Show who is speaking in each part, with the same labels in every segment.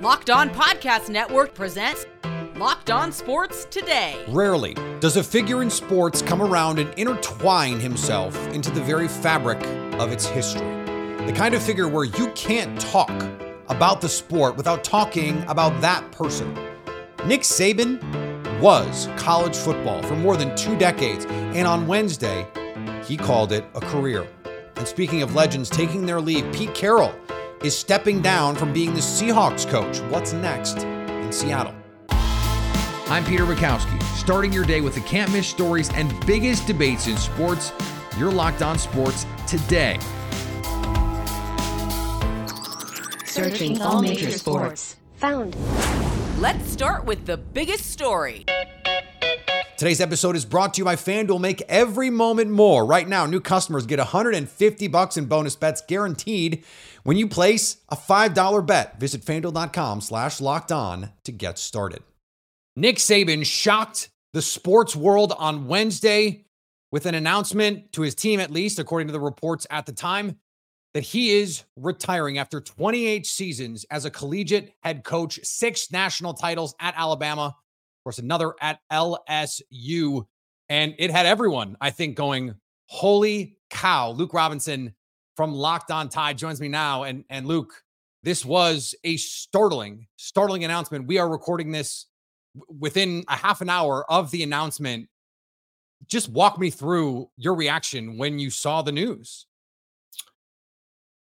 Speaker 1: Locked On Podcast Network presents Locked On Sports Today.
Speaker 2: Rarely does a figure in sports come around and intertwine himself into the very fabric of its history. The kind of figure where you can't talk about the sport without talking about that person. Nick Saban was college football for more than two decades, and on Wednesday, he called it a career. And speaking of legends taking their leave, Pete Carroll is stepping down from being the Seahawks coach. What's next in Seattle? I'm Peter Bukowski, starting your day with the can't miss stories and biggest debates in sports. You're locked on sports today.
Speaker 3: Searching all major sports. Found.
Speaker 1: Let's start with the biggest story.
Speaker 2: Today's episode is brought to you by FanDuel. Make every moment more. Right now, new customers get 150 bucks in bonus bets guaranteed when you place a $5 bet. Visit FanDuel.com slash locked on to get started. Nick Saban shocked the sports world on Wednesday with an announcement to his team, at least according to the reports at the time, that he is retiring after 28 seasons as a collegiate head coach, six national titles at Alabama, course, another at LSU. And it had everyone, I think, going, holy cow. Luke Robinson from Locked On Tide joins me now. And, and Luke, this was a startling, startling announcement. We are recording this within a half an hour of the announcement. Just walk me through your reaction when you saw the news.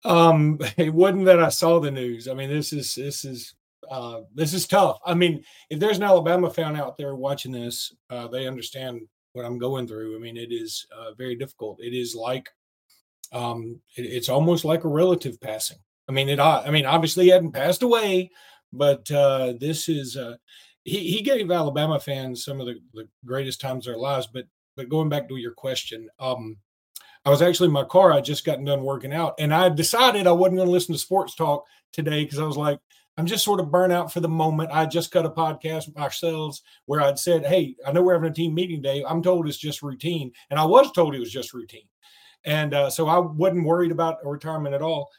Speaker 4: Um, it wasn't that I saw the news. I mean, this is this is uh, this is tough. I mean, if there's an Alabama fan out there watching this, uh, they understand what I'm going through. I mean, it is uh, very difficult. It is like, um, it, it's almost like a relative passing. I mean, it. I mean, obviously, he hadn't passed away, but uh, this is. Uh, he he gave Alabama fans some of the, the greatest times of their lives. But but going back to your question, um, I was actually in my car. I just gotten done working out, and I decided I wasn't going to listen to sports talk today because I was like, I'm just sort of burnt out for the moment. I just cut a podcast ourselves where I'd said, Hey, I know we're having a team meeting day. I'm told it's just routine. And I was told it was just routine. And uh, so I wasn't worried about retirement at all.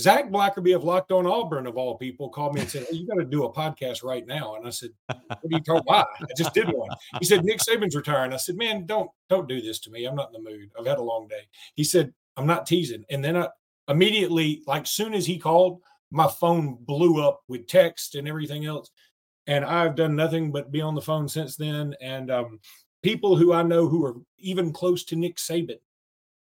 Speaker 4: Zach Blackerby of Locked On Auburn, of all people, called me and said, hey, You got to do a podcast right now. And I said, What are you talking Why? I just did one. He said, Nick Saban's retiring. I said, Man, don't don't do this to me. I'm not in the mood. I've had a long day. He said, I'm not teasing. And then I immediately, like soon as he called, my phone blew up with text and everything else. And I've done nothing but be on the phone since then. And um, people who I know who are even close to Nick Saban,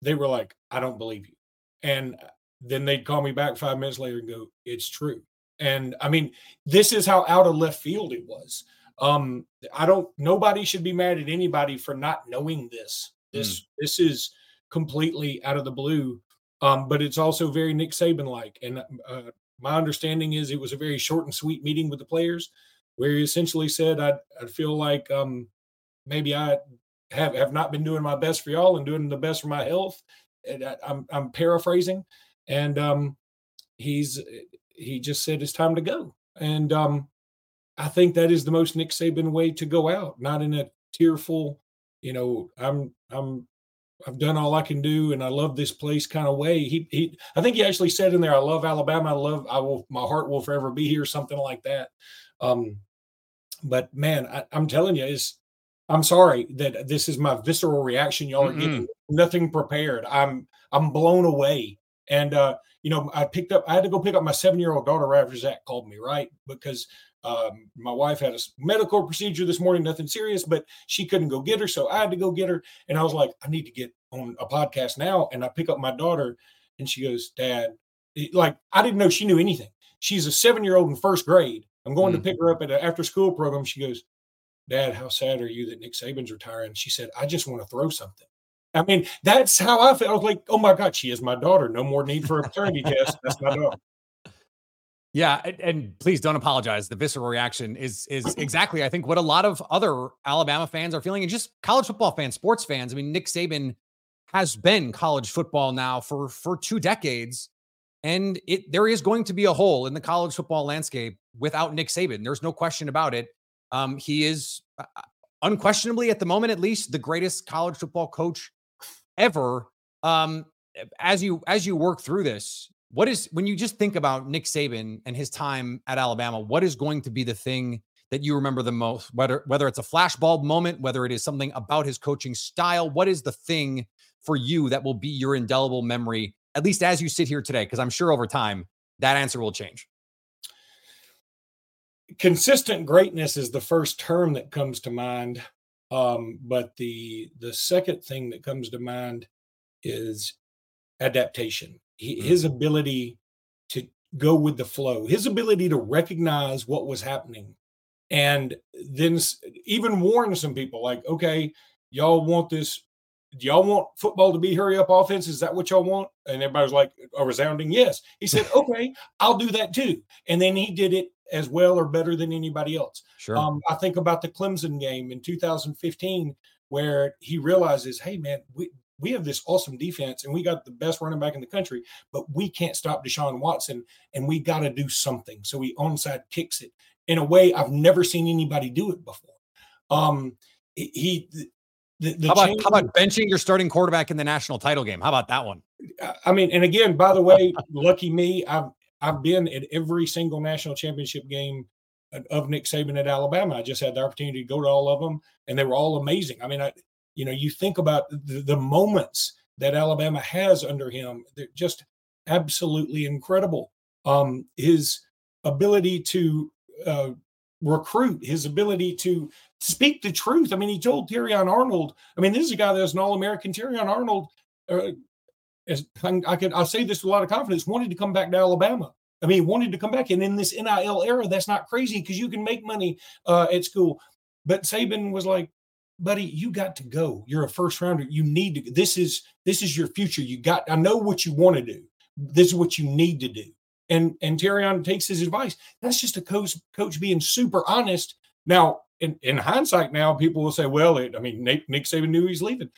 Speaker 4: they were like, I don't believe you. And uh, then they'd call me back five minutes later and go, It's true. And I mean, this is how out of left field it was. Um, I don't, nobody should be mad at anybody for not knowing this. This, mm. this is completely out of the blue. Um, but it's also very Nick Saban like. And uh, my understanding is it was a very short and sweet meeting with the players where he essentially said, I, I feel like um, maybe I have, have not been doing my best for y'all and doing the best for my health. And I, am I'm, I'm paraphrasing. And um, he's, he just said it's time to go. And um, I think that is the most Nick Saban way to go out, not in a tearful, you know, I'm, I'm I've done all I can do, and I love this place kind of way. He he, I think he actually said in there, "I love Alabama. I love. I will. My heart will forever be here." Something like that. Um, but man, I, am telling you, is I'm sorry that this is my visceral reaction. Y'all mm-hmm. are getting nothing prepared. I'm I'm blown away. And uh, you know, I picked up. I had to go pick up my seven year old daughter right after Zach called me, right? Because um, my wife had a medical procedure this morning, nothing serious, but she couldn't go get her. So I had to go get her. And I was like, I need to get on a podcast now. And I pick up my daughter and she goes, Dad, like, I didn't know she knew anything. She's a seven year old in first grade. I'm going mm. to pick her up at an after school program. She goes, Dad, how sad are you that Nick Saban's retiring? She said, I just want to throw something. I mean, that's how I felt. I was like, oh my God, she is my daughter. No more need for a paternity test. That's my daughter.
Speaker 2: Yeah, and, and, please don't apologize. The visceral reaction is is exactly I think what a lot of other Alabama fans are feeling, and just college football fans, sports fans. I mean, Nick Saban has been college football now for for two decades, and it there is going to be a hole in the college football landscape without Nick Saban. There's no question about it. Um, he is uh, unquestionably, at the moment at least, the greatest college football coach ever. Um, as you as you work through this, what is when you just think about Nick Saban and his time at Alabama, what is going to be the thing that you remember the most? Whether whether it's a flashbulb moment, whether it is something about his coaching style, what is the thing for you that will be your indelible memory, at least as you sit here today? Because I'm sure over time that answer will change.
Speaker 4: Consistent greatness is the first term that comes to mind. Um, but the the second thing that comes to mind is adaptation. His ability to go with the flow, his ability to recognize what was happening, and then even warn some people like, okay, y'all want this? Do y'all want football to be hurry up offense? Is that what y'all want? And everybody's like a resounding yes. He said, okay, I'll do that too. And then he did it as well or better than anybody else.
Speaker 2: Sure.
Speaker 4: Um, I think about the Clemson game in 2015 where he realizes, hey man, we we have this awesome defense and we got the best running back in the country, but we can't stop Deshaun Watson and we got to do something. So he onside kicks it in a way I've never seen anybody do it before. Um, he,
Speaker 2: the, the how, about, how about benching your starting quarterback in the national title game? How about that one?
Speaker 4: I mean, and again, by the way, lucky me, I've I've been at every single national championship game of Nick Saban at Alabama. I just had the opportunity to go to all of them, and they were all amazing. I mean, I, you know, you think about the, the moments that Alabama has under him; they're just absolutely incredible. Um, his ability to uh, recruit, his ability to speak the truth. I mean, he told Terrion Arnold. I mean, this is a guy that's an All-American. Terrion Arnold uh, as I could I say this with a lot of confidence, wanted to come back to Alabama. I mean, wanted to come back, and in this NIL era, that's not crazy because you can make money uh, at school. But Saban was like, "Buddy, you got to go. You're a first rounder. You need to. This is this is your future. You got. I know what you want to do. This is what you need to do." And and Terrion takes his advice. That's just a coach coach being super honest. Now, in, in hindsight, now people will say, "Well, it, I mean, Nick, Nick Saban knew he's leaving."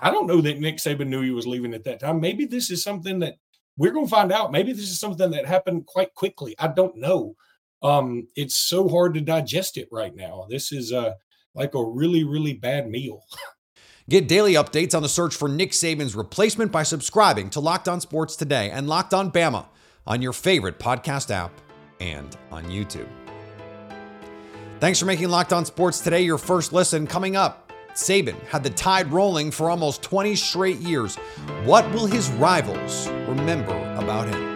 Speaker 4: I don't know that Nick Saban knew he was leaving at that time. Maybe this is something that we're going to find out. Maybe this is something that happened quite quickly. I don't know. Um, it's so hard to digest it right now. This is uh, like a really, really bad meal.
Speaker 2: Get daily updates on the search for Nick Saban's replacement by subscribing to Locked On Sports today and Locked On Bama on your favorite podcast app and on YouTube. Thanks for making Locked On Sports today your first listen. Coming up, Saban had the tide rolling for almost 20 straight years. What will his rivals remember about him?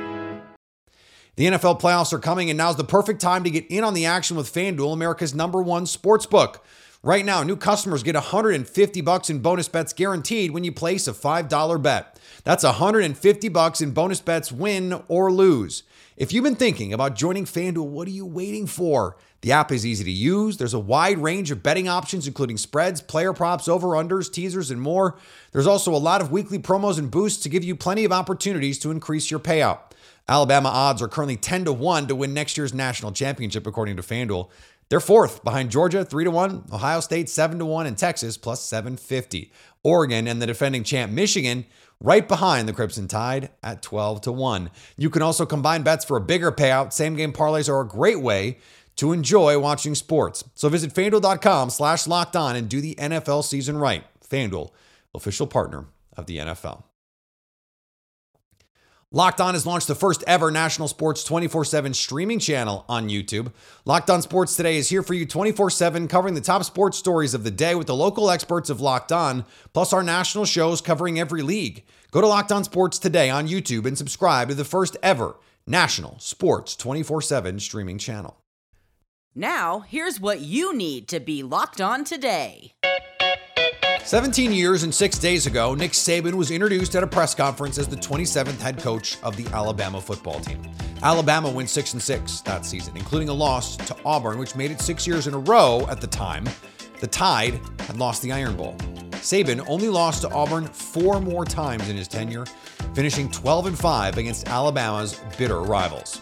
Speaker 2: The NFL playoffs are coming, and now's the perfect time to get in on the action with FanDuel, America's number one sports book. Right now, new customers get 150 bucks in bonus bets guaranteed when you place a $5 bet. That's 150 bucks in bonus bets win or lose. If you've been thinking about joining FanDuel, what are you waiting for? The app is easy to use. There's a wide range of betting options, including spreads, player props, over unders, teasers, and more. There's also a lot of weekly promos and boosts to give you plenty of opportunities to increase your payout. Alabama odds are currently 10 to 1 to win next year's national championship, according to FanDuel. They're fourth behind Georgia, 3 to 1, Ohio State, 7 to 1, and Texas, plus 750. Oregon and the defending champ Michigan, right behind the Crimson Tide at 12 to 1. You can also combine bets for a bigger payout. Same game parlays are a great way to enjoy watching sports. So visit fanduel.com slash locked on and do the NFL season right. FanDuel, official partner of the NFL. Locked On has launched the first ever national sports 24 7 streaming channel on YouTube. Locked On Sports Today is here for you 24 7, covering the top sports stories of the day with the local experts of Locked On, plus our national shows covering every league. Go to Locked On Sports Today on YouTube and subscribe to the first ever national sports 24 7 streaming channel.
Speaker 1: Now, here's what you need to be locked on today.
Speaker 2: 17 years and six days ago, Nick Saban was introduced at a press conference as the 27th head coach of the Alabama football team. Alabama went 6 and 6 that season, including a loss to Auburn, which made it six years in a row at the time. The Tide had lost the Iron Bowl. Saban only lost to Auburn four more times in his tenure, finishing 12 and 5 against Alabama's bitter rivals.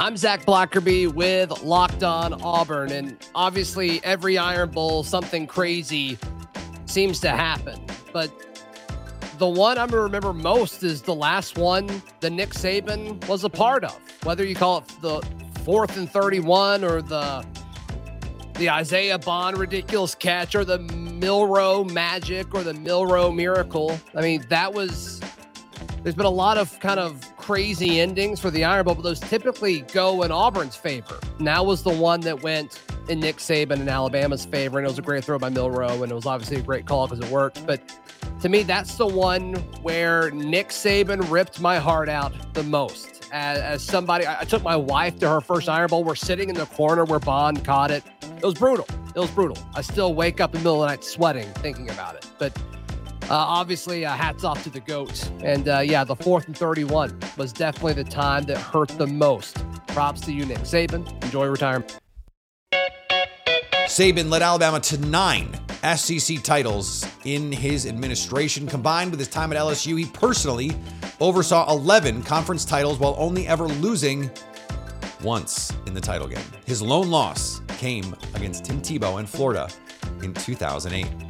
Speaker 5: I'm Zach Blackerby with Locked On Auburn, and obviously every Iron Bowl something crazy seems to happen. But the one I'm gonna remember most is the last one that Nick Saban was a part of. Whether you call it the fourth and 31 or the the Isaiah Bond ridiculous catch or the Milroe magic or the Milroe miracle. I mean, that was there's been a lot of kind of crazy endings for the Iron Bowl, but those typically go in Auburn's favor. Now was the one that went in Nick Saban and Alabama's favor, and it was a great throw by Milroe, and it was obviously a great call because it worked. But to me, that's the one where Nick Saban ripped my heart out the most. As, as somebody, I, I took my wife to her first Iron Bowl. We're sitting in the corner where Bond caught it. It was brutal. It was brutal. I still wake up in the middle of the night sweating thinking about it. But obviously, uh, hats off to the GOAT. And uh, yeah, the fourth and 31 was definitely the time that hurt the most. Props to you, Nick Saban. Enjoy retirement.
Speaker 2: Saban led Alabama to nine SEC titles in his administration. Combined with his time at LSU, he personally oversaw 11 conference titles while only ever losing once in the title game. His lone loss came against Tim Tebow in Florida in 2008.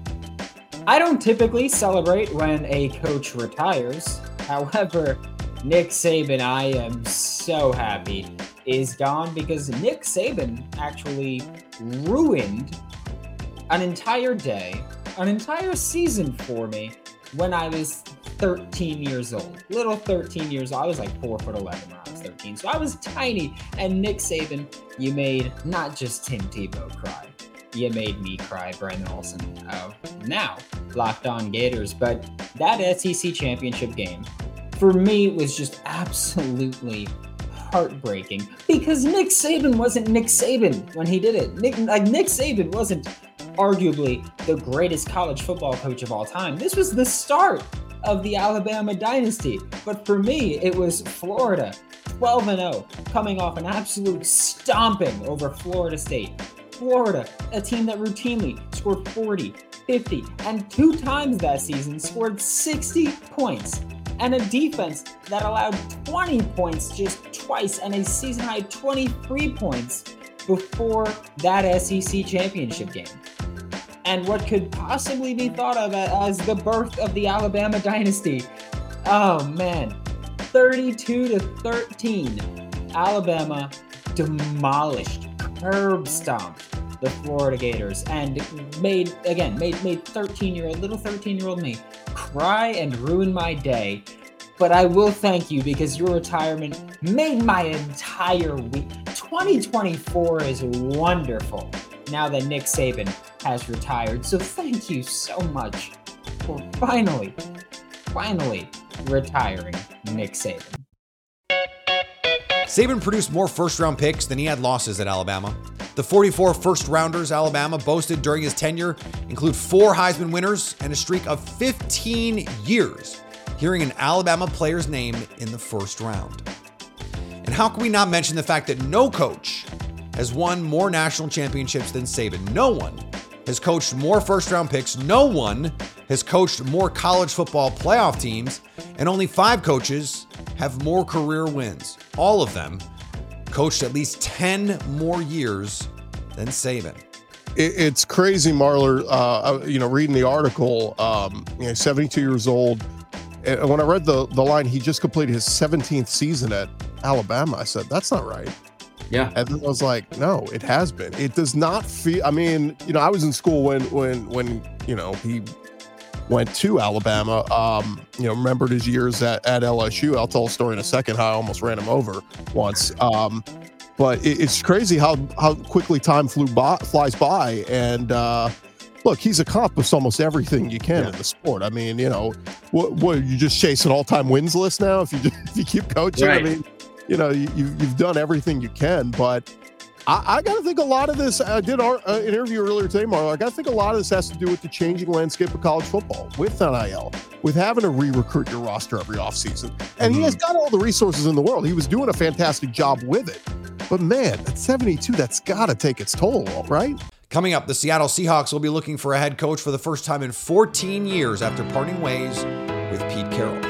Speaker 6: I don't typically celebrate when a coach retires. However, Nick Saban, I am so happy, is gone because Nick Saban actually ruined an entire day, an entire season for me when I was 13 years old. Little 13 years old. I was like 4 foot 11 when I was 13. So I was tiny. And Nick Saban, you made not just Tim Tebow cry. You made me cry, Brandon Olson. Oh, now, Locked On Gators. But that SEC championship game, for me, was just absolutely heartbreaking because Nick Saban wasn't Nick Saban when he did it. Nick, like Nick Saban wasn't arguably the greatest college football coach of all time. This was the start of the Alabama dynasty. But for me, it was Florida, 12 0, coming off an absolute stomping over Florida State. Florida, a team that routinely scored 40, 50, and two times that season scored 60 points. And a defense that allowed 20 points just twice and a season high 23 points before that SEC championship game. And what could possibly be thought of as the birth of the Alabama dynasty. Oh man, 32 to 13. Alabama demolished, curb stomped the Florida Gators and made again made made 13 year old little 13 year old me cry and ruin my day. But I will thank you because your retirement made my entire week. 2024 is wonderful now that Nick Saban has retired. So thank you so much for finally, finally retiring Nick Saban.
Speaker 2: Saban produced more first round picks than he had losses at Alabama. The 44 first rounders Alabama boasted during his tenure include four Heisman winners and a streak of 15 years hearing an Alabama player's name in the first round. And how can we not mention the fact that no coach has won more national championships than Saban? No one has coached more first round picks. No one has coached more college football playoff teams. And only five coaches have more career wins. All of them coached at least 10 more years than Saban.
Speaker 7: It's crazy, Marlar. Uh, you know, reading the article, um, you know, 72 years old. And when I read the, the line, he just completed his 17th season at Alabama. I said, that's not right.
Speaker 8: Yeah.
Speaker 7: And then I was like, no, it has been. It does not feel I mean, you know, I was in school when when when, you know, he went to Alabama. Um, you know, remembered his years at, at LSU. I'll tell a story in a second how I almost ran him over once. Um, but it, it's crazy how how quickly time flew by flies by and uh look, he's accomplished almost everything you can yeah. in the sport. I mean, you know, what, what you just chase an all-time wins list now if you just, if you keep coaching. Right. I mean, you know, you, you've done everything you can, but I, I got to think a lot of this. I did our, uh, an interview earlier today, Marlo. I got to think a lot of this has to do with the changing landscape of college football with NIL, with having to re-recruit your roster every offseason. And mm-hmm. he has got all the resources in the world. He was doing a fantastic job with it. But man, at 72, that's got to take its toll, right?
Speaker 2: Coming up, the Seattle Seahawks will be looking for a head coach for the first time in 14 years after parting ways with Pete Carroll.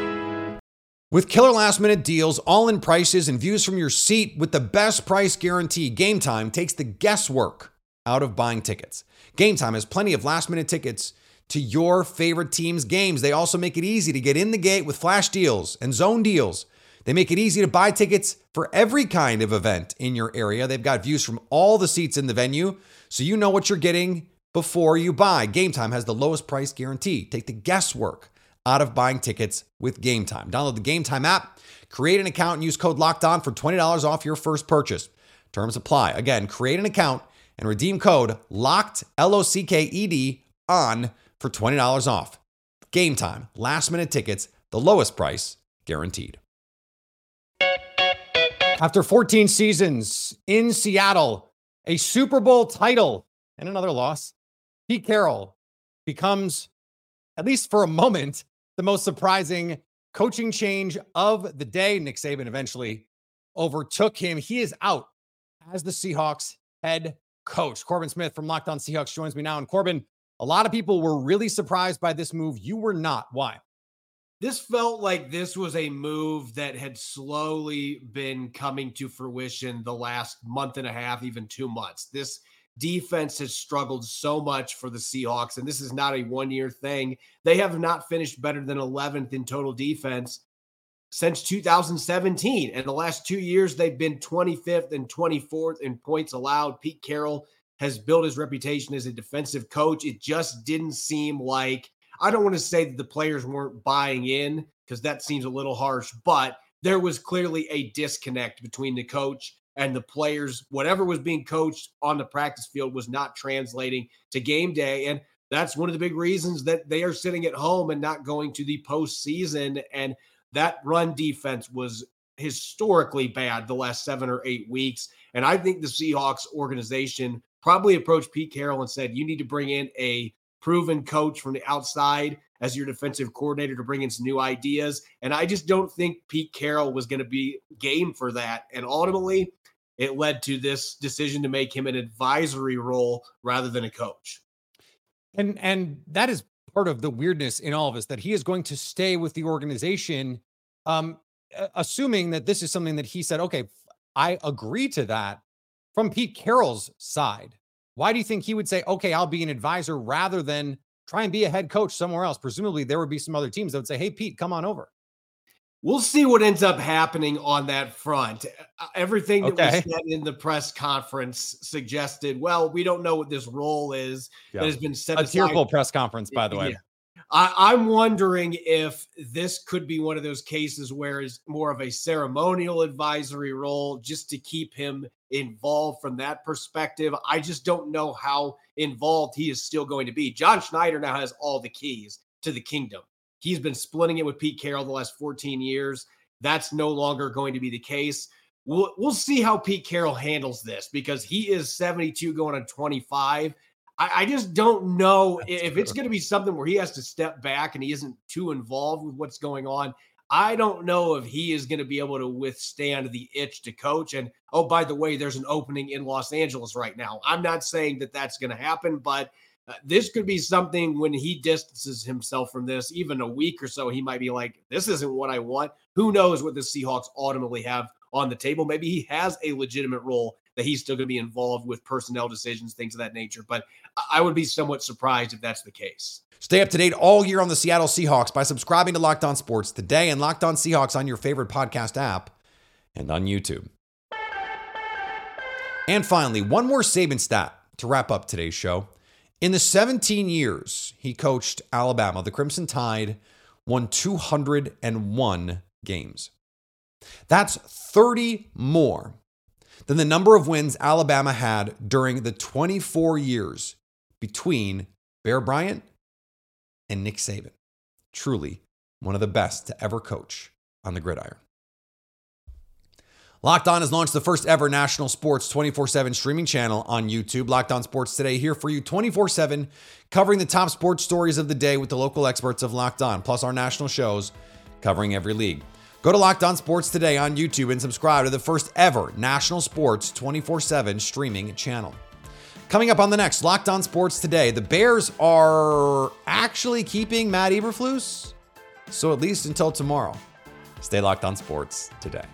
Speaker 2: With killer last minute deals, all in prices, and views from your seat with the best price guarantee, Game Time takes the guesswork out of buying tickets. Game Time has plenty of last minute tickets to your favorite team's games. They also make it easy to get in the gate with flash deals and zone deals. They make it easy to buy tickets for every kind of event in your area. They've got views from all the seats in the venue so you know what you're getting before you buy. Game Time has the lowest price guarantee. Take the guesswork out of buying tickets with Game Time. Download the Game Time app, create an account, and use code Locked On for $20 off your first purchase. Terms apply. Again, create an account and redeem code LOCKED, L O C K E D, on for $20 off. Game Time, last minute tickets, the lowest price guaranteed. After 14 seasons in Seattle, a Super Bowl title, and another loss, Pete Carroll becomes, at least for a moment, the most surprising coaching change of the day. Nick Saban eventually overtook him. He is out as the Seahawks head coach. Corbin Smith from Locked On Seahawks joins me now. And Corbin, a lot of people were really surprised by this move. You were not. Why?
Speaker 8: This felt like this was a move that had slowly been coming to fruition the last month and a half, even two months. This defense has struggled so much for the Seahawks, and this is not a one year thing. They have not finished better than 11th in total defense since 2017. And the last two years, they've been 25th and 24th in points allowed. Pete Carroll has built his reputation as a defensive coach. It just didn't seem like, I don't want to say that the players weren't buying in because that seems a little harsh, but there was clearly a disconnect between the coach and the players. Whatever was being coached on the practice field was not translating to game day. And that's one of the big reasons that they are sitting at home and not going to the postseason. And that run defense was historically bad the last seven or eight weeks. And I think the Seahawks organization probably approached Pete Carroll and said, you need to bring in a proven coach from the outside as your defensive coordinator to bring in some new ideas. And I just don't think Pete Carroll was going to be game for that. And ultimately, it led to this decision to make him an advisory role rather than a coach.
Speaker 2: And and that is part of the weirdness in all of this that he is going to stay with the organization um assuming that this is something that he said okay I agree to that from Pete Carroll's side. Why do you think he would say okay I'll be an advisor rather than try and be a head coach somewhere else? Presumably there would be some other teams that would say hey Pete come on over.
Speaker 8: We'll see what ends up happening on that front. Uh, everything that
Speaker 2: Okay.
Speaker 8: was said in the press conference suggested, well, we don't know what this role is
Speaker 2: Yeah.
Speaker 8: that has been set
Speaker 2: A
Speaker 8: aside.
Speaker 2: tearful press conference by the way.
Speaker 8: Yeah. I, I'm wondering if this could be one of those cases where it's more of a ceremonial advisory role just to keep him involved from that perspective. I just don't know how involved he is still going to be. John Schneider now has all the keys to the kingdom. He's been splitting it with Pete Carroll the last 14 years. That's no longer going to be the case. We'll, we'll see how Pete Carroll handles this because he is 72 going on 25. I, I just don't know
Speaker 2: That's
Speaker 8: if it's going to be something where he has to step back and he isn't too involved with what's going on. I don't know if he is going to be able to withstand the itch to coach. And oh, by the way, there's an opening in Los Angeles right now. I'm not saying that that's going to happen, but uh, this could be something when he distances himself from this, even a week or so, he might be like, this isn't what I want. Who knows what the Seahawks ultimately have on the table? Maybe he has a legitimate role that he's still going to be involved with personnel decisions, things of that nature. But I- would be somewhat surprised if that's the case.
Speaker 2: Stay up to date all year on the Seattle Seahawks by subscribing to Locked On Sports today and Locked On Seahawks on your favorite podcast app and on YouTube. And finally, one more Saban stat to wrap up today's show. In the 17 years he coached Alabama, the Crimson Tide won 201 games. That's 30 more than the number of wins Alabama had during the 24 years between Bear Bryant and Nick Saban. Truly one of the best to ever coach on the gridiron. Locked On has launched the first ever national sports 24 7 streaming channel on YouTube. Locked On Sports Today here for you 24 7, covering the top sports stories of the day with the local experts of Locked On, plus our national shows covering every league. Go to Locked On Sports Today on YouTube and subscribe to the first ever national sports 24 7 streaming channel. Coming up on the next Locked On Sports Today, the Bears are actually keeping Matt Eberflus. So at least until tomorrow, stay locked on sports today.